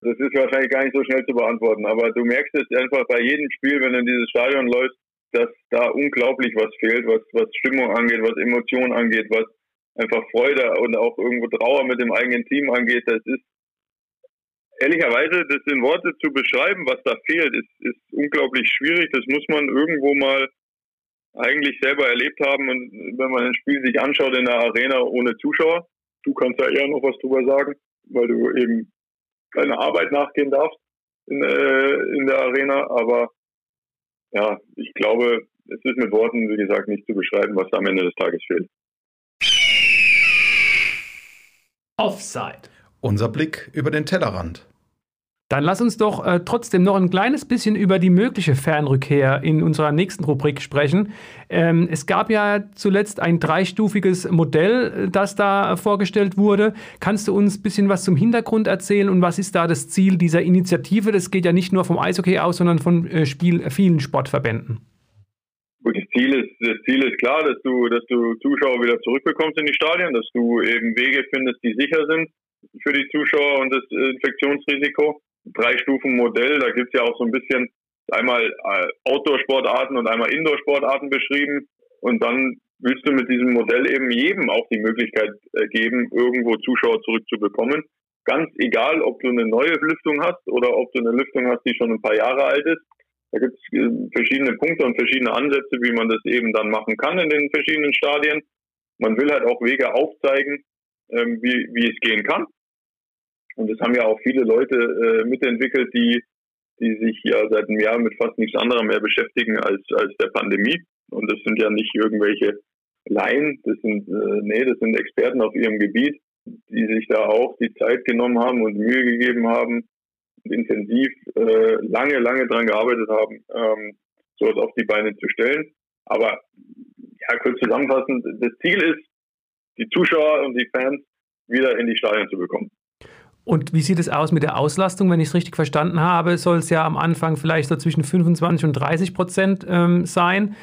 Das ist wahrscheinlich gar nicht so schnell zu beantworten, aber du merkst es einfach bei jedem Spiel, wenn du in dieses Stadion läufst, dass da unglaublich was fehlt, was, was Stimmung angeht, was Emotionen angeht, was einfach Freude und auch irgendwo Trauer mit dem eigenen Team angeht. Das ist ehrlicherweise, das in Worte zu beschreiben, was da fehlt, ist, ist unglaublich schwierig. Das muss man irgendwo mal eigentlich selber erlebt haben. Und wenn man ein Spiel sich anschaut in der Arena ohne Zuschauer, du kannst da eher noch was drüber sagen, weil du eben deiner Arbeit nachgehen darfst in, äh, in der Arena. Aber ja, ich glaube, es ist mit Worten, wie gesagt, nicht zu beschreiben, was am Ende des Tages fehlt. Offside. Unser Blick über den Tellerrand. Dann lass uns doch äh, trotzdem noch ein kleines bisschen über die mögliche Fernrückkehr in unserer nächsten Rubrik sprechen. Ähm, es gab ja zuletzt ein dreistufiges Modell, das da vorgestellt wurde. Kannst du uns ein bisschen was zum Hintergrund erzählen und was ist da das Ziel dieser Initiative? Das geht ja nicht nur vom Eishockey aus, sondern von äh, Spiel, vielen Sportverbänden. Das Ziel, ist, das Ziel ist klar, dass du, dass du Zuschauer wieder zurückbekommst in die Stadien, dass du eben Wege findest, die sicher sind für die Zuschauer und das Infektionsrisiko. Drei-Stufen-Modell, da gibt es ja auch so ein bisschen einmal äh, Outdoor-Sportarten und einmal Indoor-Sportarten beschrieben. Und dann willst du mit diesem Modell eben jedem auch die Möglichkeit äh, geben, irgendwo Zuschauer zurückzubekommen. Ganz egal, ob du eine neue Lüftung hast oder ob du eine Lüftung hast, die schon ein paar Jahre alt ist. Da gibt es äh, verschiedene Punkte und verschiedene Ansätze, wie man das eben dann machen kann in den verschiedenen Stadien. Man will halt auch Wege aufzeigen, ähm, wie, wie es gehen kann. Und das haben ja auch viele Leute äh, mitentwickelt, die, die sich ja seit einem Jahr mit fast nichts anderem mehr beschäftigen als, als der Pandemie. Und das sind ja nicht irgendwelche Laien, das sind, äh, nee, das sind Experten auf ihrem Gebiet, die sich da auch die Zeit genommen haben und Mühe gegeben haben, intensiv äh, lange, lange dran gearbeitet haben, ähm, sowas auf die Beine zu stellen. Aber ja, kurz zusammenfassend, das Ziel ist, die Zuschauer und die Fans wieder in die Stadien zu bekommen. Und wie sieht es aus mit der Auslastung? Wenn ich es richtig verstanden habe, soll es ja am Anfang vielleicht so zwischen 25 und 30 Prozent ähm, sein.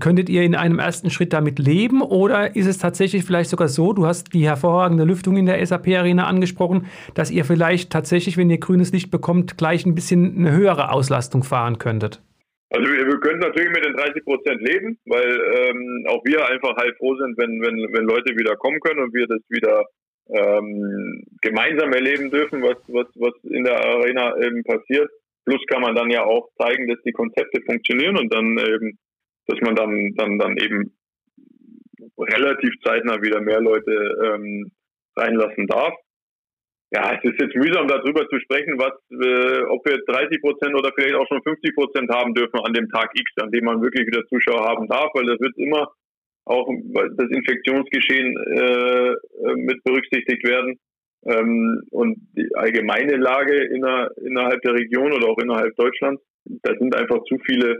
Könntet ihr in einem ersten Schritt damit leben oder ist es tatsächlich vielleicht sogar so, du hast die hervorragende Lüftung in der SAP-Arena angesprochen, dass ihr vielleicht tatsächlich, wenn ihr grünes Licht bekommt, gleich ein bisschen eine höhere Auslastung fahren könntet? Also wir, wir können natürlich mit den 30 Prozent leben, weil ähm, auch wir einfach halt froh sind, wenn, wenn, wenn Leute wieder kommen können und wir das wieder ähm, gemeinsam erleben dürfen, was, was, was in der Arena eben passiert. Plus kann man dann ja auch zeigen, dass die Konzepte funktionieren und dann eben, dass man dann, dann, dann eben relativ zeitnah wieder mehr Leute ähm, reinlassen darf. Ja, es ist jetzt mühsam darüber zu sprechen, was, äh, ob wir 30 Prozent oder vielleicht auch schon 50 Prozent haben dürfen an dem Tag X, an dem man wirklich wieder Zuschauer haben darf, weil das wird immer auch das Infektionsgeschehen äh, äh, mit berücksichtigt werden. Ähm, und die allgemeine Lage inner, innerhalb der Region oder auch innerhalb Deutschlands, da sind einfach zu viele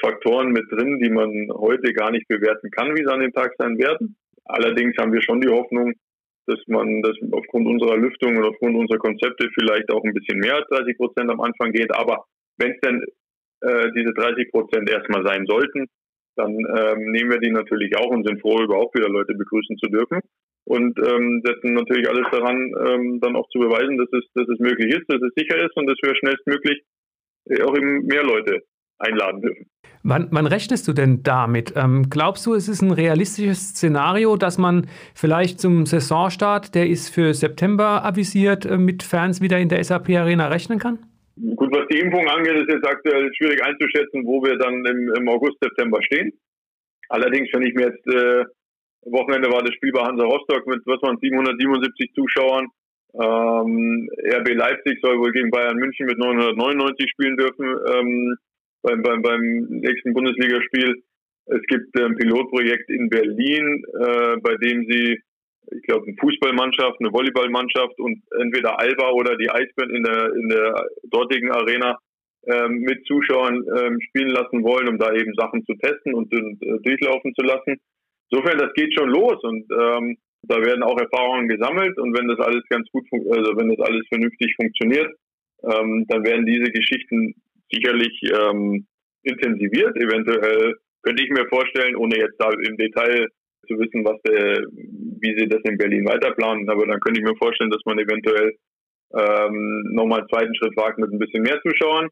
Faktoren mit drin, die man heute gar nicht bewerten kann, wie sie an dem Tag sein werden. Allerdings haben wir schon die Hoffnung, dass man das aufgrund unserer Lüftung und aufgrund unserer Konzepte vielleicht auch ein bisschen mehr als 30 Prozent am Anfang geht. Aber wenn es denn äh, diese 30 Prozent erstmal sein sollten, dann ähm, nehmen wir die natürlich auch und sind froh, überhaupt wieder Leute begrüßen zu dürfen. Und ähm, setzen natürlich alles daran, ähm, dann auch zu beweisen, dass es, dass es möglich ist, dass es sicher ist und dass wir schnellstmöglich äh, auch eben mehr Leute einladen dürfen. Wann, wann rechnest du denn damit? Ähm, glaubst du, es ist ein realistisches Szenario, dass man vielleicht zum Saisonstart, der ist für September avisiert, äh, mit Fans wieder in der SAP Arena rechnen kann? Gut, was die Impfung angeht, ist jetzt aktuell schwierig einzuschätzen, wo wir dann im, im August, September stehen. Allerdings, wenn ich mir jetzt, äh, Wochenende war das Spiel bei Hansa Rostock mit, was waren 777 Zuschauern. Ähm, RB Leipzig soll wohl gegen Bayern München mit 999 spielen dürfen ähm, beim, beim, beim nächsten Bundesligaspiel. Es gibt ein Pilotprojekt in Berlin, äh, bei dem sie ich glaube, eine Fußballmannschaft, eine Volleyballmannschaft und entweder Alba oder die Eisbären in der, in der dortigen Arena ähm, mit Zuschauern ähm, spielen lassen wollen, um da eben Sachen zu testen und, äh, durchlaufen zu lassen. Insofern, das geht schon los und ähm, da werden auch Erfahrungen gesammelt und wenn das alles ganz gut, also wenn das alles vernünftig funktioniert, ähm, dann werden diese Geschichten sicherlich ähm, intensiviert. Eventuell könnte ich mir vorstellen, ohne jetzt da im Detail zu wissen, was der, wie sie das in Berlin weiterplanen. Aber dann könnte ich mir vorstellen, dass man eventuell ähm, nochmal einen zweiten Schritt wagt mit ein bisschen mehr Zuschauern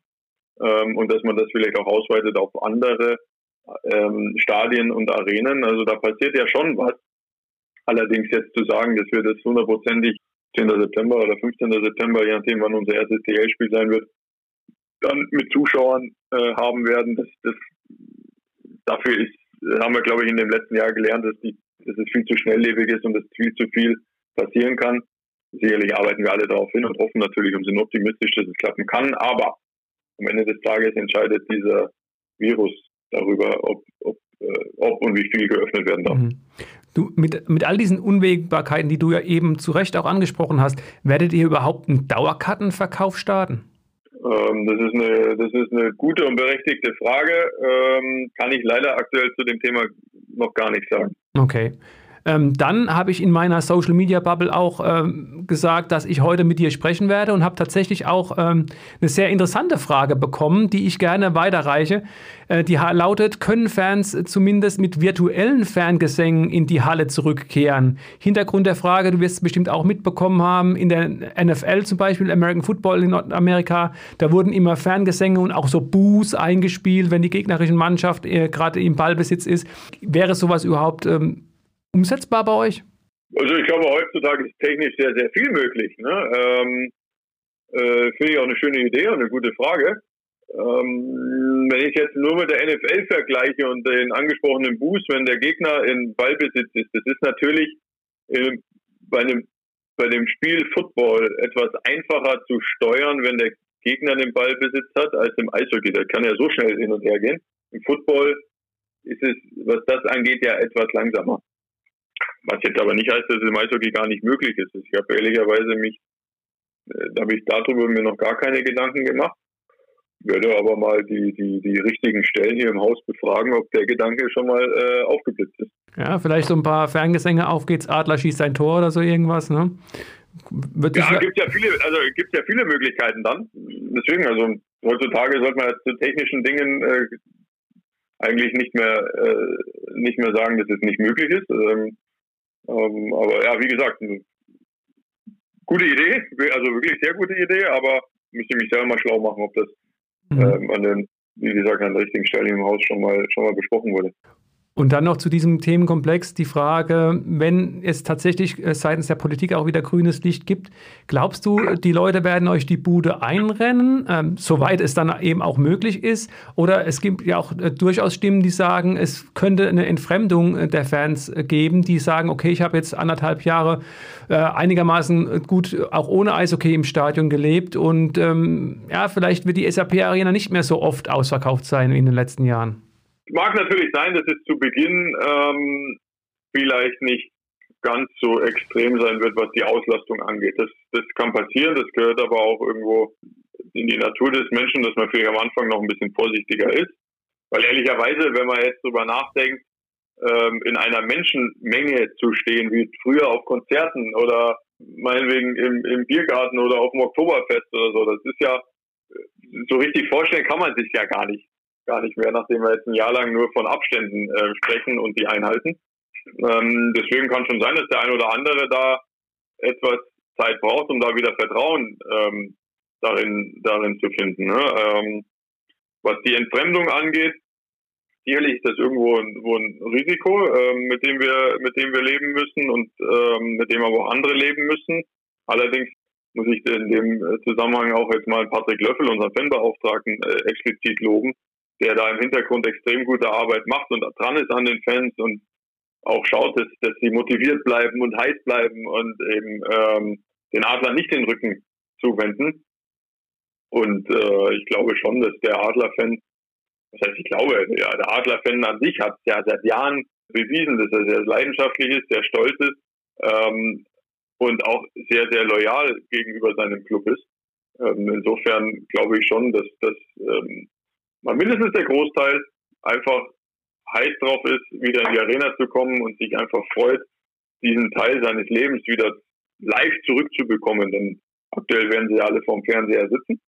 ähm, und dass man das vielleicht auch ausweitet auf andere ähm, Stadien und Arenen. Also da passiert ja schon was. Allerdings jetzt zu sagen, dass wir das hundertprozentig 10. September oder 15. September, je nachdem, wann unser erstes TL-Spiel sein wird, dann mit Zuschauern äh, haben werden, das, das dafür ist haben wir, glaube ich, in dem letzten Jahr gelernt, dass, die, dass es viel zu schnelllebig ist und dass viel zu viel passieren kann. Sicherlich arbeiten wir alle darauf hin und hoffen natürlich und sind optimistisch, dass es klappen kann. Aber am Ende des Tages entscheidet dieser Virus darüber, ob, ob, äh, ob und wie viel geöffnet werden darf. Mhm. Du, mit, mit all diesen Unwägbarkeiten, die du ja eben zu Recht auch angesprochen hast, werdet ihr überhaupt einen Dauerkartenverkauf starten? Ähm, das, ist eine, das ist eine gute und berechtigte Frage. Ähm, kann ich leider aktuell zu dem Thema noch gar nicht sagen. Okay. Ähm, dann habe ich in meiner Social Media Bubble auch ähm, gesagt, dass ich heute mit dir sprechen werde und habe tatsächlich auch ähm, eine sehr interessante Frage bekommen, die ich gerne weiterreiche. Äh, die lautet: Können Fans zumindest mit virtuellen Fangesängen in die Halle zurückkehren? Hintergrund der Frage, du wirst es bestimmt auch mitbekommen haben, in der NFL zum Beispiel, American Football in Nordamerika, da wurden immer Fangesänge und auch so Boos eingespielt, wenn die gegnerische Mannschaft äh, gerade im Ballbesitz ist. Wäre sowas überhaupt ähm, umsetzbar bei euch? Also ich glaube, heutzutage ist technisch sehr, sehr viel möglich. Ne? Ähm, äh, Finde ich auch eine schöne Idee und eine gute Frage. Ähm, wenn ich jetzt nur mit der NFL vergleiche und den angesprochenen Boost, wenn der Gegner in Ballbesitz ist, das ist natürlich äh, bei, einem, bei dem Spiel Football etwas einfacher zu steuern, wenn der Gegner den Ballbesitz hat, als im Eishockey. Der kann ja so schnell hin und her gehen. Im Football ist es, was das angeht, ja etwas langsamer. Was jetzt aber nicht heißt, dass es im Eishockey gar nicht möglich ist. Ich habe ehrlicherweise mich, äh, da habe ich darüber mir noch gar keine Gedanken gemacht. Werde aber mal die, die, die richtigen Stellen hier im Haus befragen, ob der Gedanke schon mal äh, aufgeblitzt ist. Ja, vielleicht so ein paar Ferngesänge, auf geht's, Adler schießt ein Tor oder so irgendwas, ne? Wird ja, gibt ja viele, also gibt ja viele Möglichkeiten dann. Deswegen, also heutzutage sollte man zu technischen Dingen äh, eigentlich nicht mehr äh, nicht mehr sagen, dass es nicht möglich ist. Ähm, ähm, aber ja, wie gesagt, gute Idee, also wirklich sehr gute Idee, aber müsste mich selber mal schlau machen, ob das mhm. ähm, an den, wie gesagt, an der richtigen Stelle im Haus schon mal schon mal besprochen wurde. Und dann noch zu diesem Themenkomplex die Frage, wenn es tatsächlich äh, seitens der Politik auch wieder grünes Licht gibt, glaubst du, die Leute werden euch die Bude einrennen, ähm, soweit es dann eben auch möglich ist? Oder es gibt ja auch äh, durchaus Stimmen, die sagen, es könnte eine Entfremdung äh, der Fans äh, geben, die sagen, okay, ich habe jetzt anderthalb Jahre äh, einigermaßen gut auch ohne Eishockey im Stadion gelebt und ähm, ja, vielleicht wird die SAP-Arena nicht mehr so oft ausverkauft sein wie in den letzten Jahren. Mag natürlich sein, dass es zu Beginn ähm, vielleicht nicht ganz so extrem sein wird, was die Auslastung angeht. Das, das kann passieren, das gehört aber auch irgendwo in die Natur des Menschen, dass man vielleicht am Anfang noch ein bisschen vorsichtiger ist. Weil ehrlicherweise, wenn man jetzt drüber nachdenkt, ähm, in einer Menschenmenge zu stehen, wie früher auf Konzerten oder meinetwegen im, im Biergarten oder auf dem Oktoberfest oder so, das ist ja, so richtig vorstellen kann man sich ja gar nicht gar nicht mehr, nachdem wir jetzt ein Jahr lang nur von Abständen äh, sprechen und die einhalten. Ähm, deswegen kann schon sein, dass der ein oder andere da etwas Zeit braucht, um da wieder Vertrauen ähm, darin, darin zu finden. Ne? Ähm, was die Entfremdung angeht, sicherlich ist das irgendwo ein, ein Risiko, ähm, mit dem wir, mit dem wir leben müssen und ähm, mit dem aber auch andere leben müssen. Allerdings muss ich in dem Zusammenhang auch jetzt mal Patrick Löffel, unseren Fanbeauftragten, äh, explizit loben, der da im Hintergrund extrem gute Arbeit macht und dran ist an den Fans und auch schaut, dass, dass sie motiviert bleiben und heiß bleiben und eben ähm, den Adler nicht den Rücken zuwenden. Und äh, ich glaube schon, dass der Adler-Fan, das heißt, ich glaube, ja, der Adler-Fan an sich hat ja seit Jahren bewiesen, dass er sehr leidenschaftlich ist, sehr stolz ist ähm, und auch sehr, sehr loyal gegenüber seinem Club ist. Ähm, insofern glaube ich schon, dass, dass ähm, mal mindestens der Großteil einfach heiß drauf ist, wieder in die Arena zu kommen und sich einfach freut, diesen Teil seines Lebens wieder live zurückzubekommen. Denn aktuell werden sie alle vorm Fernseher sitzen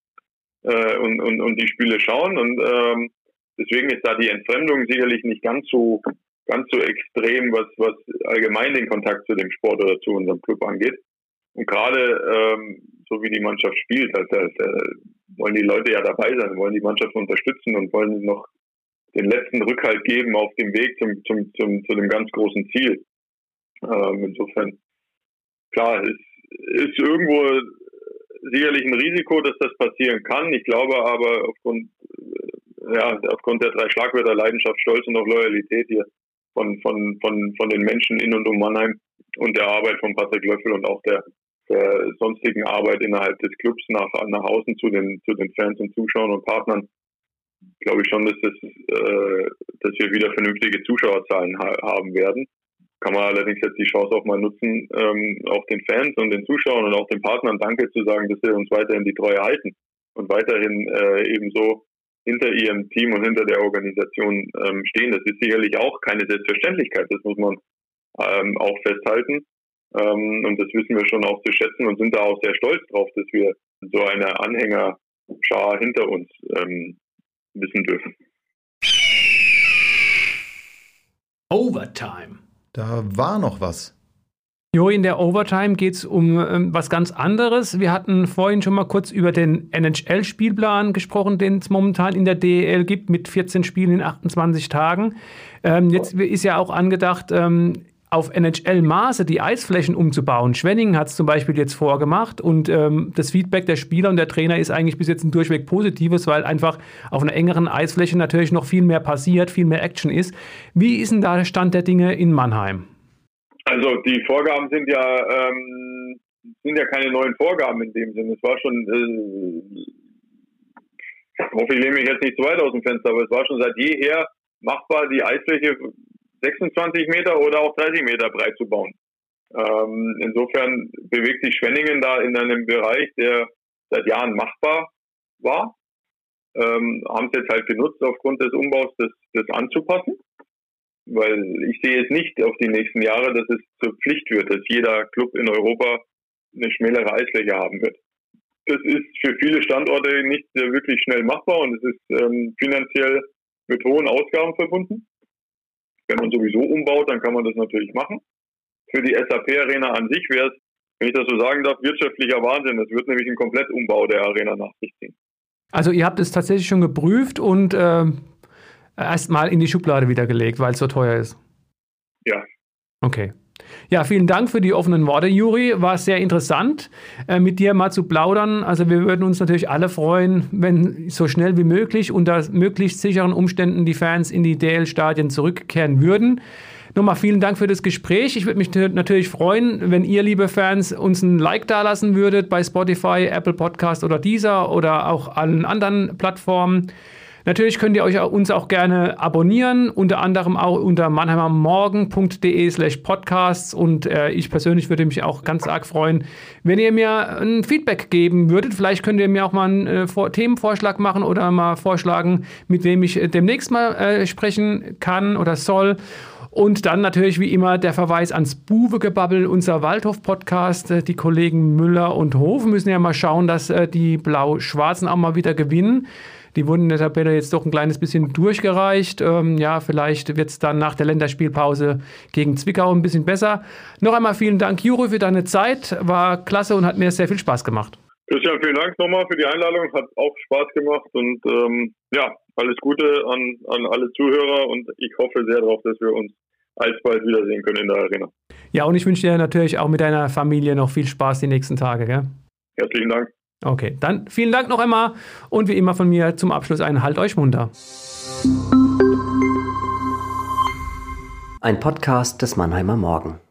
äh, und, und, und die Spiele schauen. Und ähm, deswegen ist da die Entfremdung sicherlich nicht ganz so ganz so extrem, was, was allgemein den Kontakt zu dem Sport oder zu unserem Club angeht. Und gerade ähm, so wie die Mannschaft spielt, halt, halt, wollen die Leute ja dabei sein, wollen die Mannschaft unterstützen und wollen noch den letzten Rückhalt geben auf dem Weg zum, zum, zum, zu dem ganz großen Ziel. Ähm, insofern, klar, es ist irgendwo sicherlich ein Risiko, dass das passieren kann. Ich glaube aber aufgrund, äh, ja, aufgrund der drei Schlagwörter Leidenschaft, Stolz und auch Loyalität hier von, von, von, von den Menschen in und um Mannheim und der Arbeit von Patrick Löffel und auch der der sonstigen Arbeit innerhalb des Clubs nach, nach außen zu den, zu den Fans und Zuschauern und Partnern, glaube ich schon, dass, das, äh, dass wir wieder vernünftige Zuschauerzahlen ha haben werden. Kann man allerdings jetzt die Chance auch mal nutzen, ähm, auch den Fans und den Zuschauern und auch den Partnern Danke zu sagen, dass sie uns weiterhin die Treue halten und weiterhin äh, ebenso hinter ihrem Team und hinter der Organisation ähm, stehen. Das ist sicherlich auch keine Selbstverständlichkeit. Das muss man äh, ähm, auch festhalten. Ähm, und das wissen wir schon auch zu schätzen und sind da auch sehr stolz drauf, dass wir so eine Anhängerschar hinter uns ähm, wissen dürfen. Overtime. Da war noch was. Jo, in der Overtime geht es um ähm, was ganz anderes. Wir hatten vorhin schon mal kurz über den NHL-Spielplan gesprochen, den es momentan in der DEL gibt, mit 14 Spielen in 28 Tagen. Ähm, jetzt ist ja auch angedacht, ähm, auf NHL-Maße die Eisflächen umzubauen. Schwenningen hat es zum Beispiel jetzt vorgemacht und ähm, das Feedback der Spieler und der Trainer ist eigentlich bis jetzt ein durchweg positives, weil einfach auf einer engeren Eisfläche natürlich noch viel mehr passiert, viel mehr Action ist. Wie ist denn da der Stand der Dinge in Mannheim? Also die Vorgaben sind ja ähm, sind ja keine neuen Vorgaben in dem Sinne. Es war schon, äh, ich hoffe, ich lehne mich jetzt nicht zu weit aus dem Fenster, aber es war schon seit jeher machbar, die Eisfläche 26 Meter oder auch 30 Meter breit zu bauen. Ähm, insofern bewegt sich Schwenningen da in einem Bereich, der seit Jahren machbar war. Ähm, haben es jetzt halt genutzt, aufgrund des Umbaus das, das anzupassen weil ich sehe es nicht auf die nächsten Jahre, dass es zur Pflicht wird, dass jeder Club in Europa eine schmälere Eisfläche haben wird. Das ist für viele Standorte nicht wirklich schnell machbar und es ist ähm, finanziell mit hohen Ausgaben verbunden. Wenn man sowieso umbaut, dann kann man das natürlich machen. Für die SAP-Arena an sich wäre es, wenn ich das so sagen darf, wirtschaftlicher Wahnsinn. Es wird nämlich ein Komplettumbau der Arena nach sich ziehen. Also ihr habt es tatsächlich schon geprüft und äh, erstmal in die Schublade wieder gelegt, weil es so teuer ist. Ja. Okay. Ja, vielen Dank für die offenen Worte, Juri. War sehr interessant, äh, mit dir mal zu plaudern. Also wir würden uns natürlich alle freuen, wenn so schnell wie möglich unter möglichst sicheren Umständen die Fans in die DL-Stadien zurückkehren würden. Nochmal vielen Dank für das Gespräch. Ich würde mich natürlich freuen, wenn ihr, liebe Fans, uns ein Like dalassen würdet bei Spotify, Apple Podcast oder dieser oder auch allen anderen Plattformen. Natürlich könnt ihr euch uns auch gerne abonnieren, unter anderem auch unter mannheimermorgen.de slash podcasts und äh, ich persönlich würde mich auch ganz arg freuen, wenn ihr mir ein Feedback geben würdet. Vielleicht könnt ihr mir auch mal einen äh, Vor Themenvorschlag machen oder mal vorschlagen, mit wem ich äh, demnächst mal äh, sprechen kann oder soll. Und dann natürlich wie immer der Verweis ans Buwegebabbel, unser Waldhof-Podcast. Äh, die Kollegen Müller und Hof müssen ja mal schauen, dass äh, die Blau-Schwarzen auch mal wieder gewinnen. Die wurden in der Tabelle jetzt doch ein kleines bisschen durchgereicht. Ähm, ja, vielleicht wird es dann nach der Länderspielpause gegen Zwickau ein bisschen besser. Noch einmal vielen Dank, Juri, für deine Zeit. War klasse und hat mir sehr viel Spaß gemacht. Christian, vielen Dank nochmal für die Einladung. Hat auch Spaß gemacht und ähm, ja, alles Gute an, an alle Zuhörer und ich hoffe sehr darauf, dass wir uns alsbald wiedersehen können in der Arena. Ja, und ich wünsche dir natürlich auch mit deiner Familie noch viel Spaß die nächsten Tage. Gell? Herzlichen Dank. Okay, dann vielen Dank noch einmal und wie immer von mir zum Abschluss ein Halt euch munter. Ein Podcast des Mannheimer Morgen.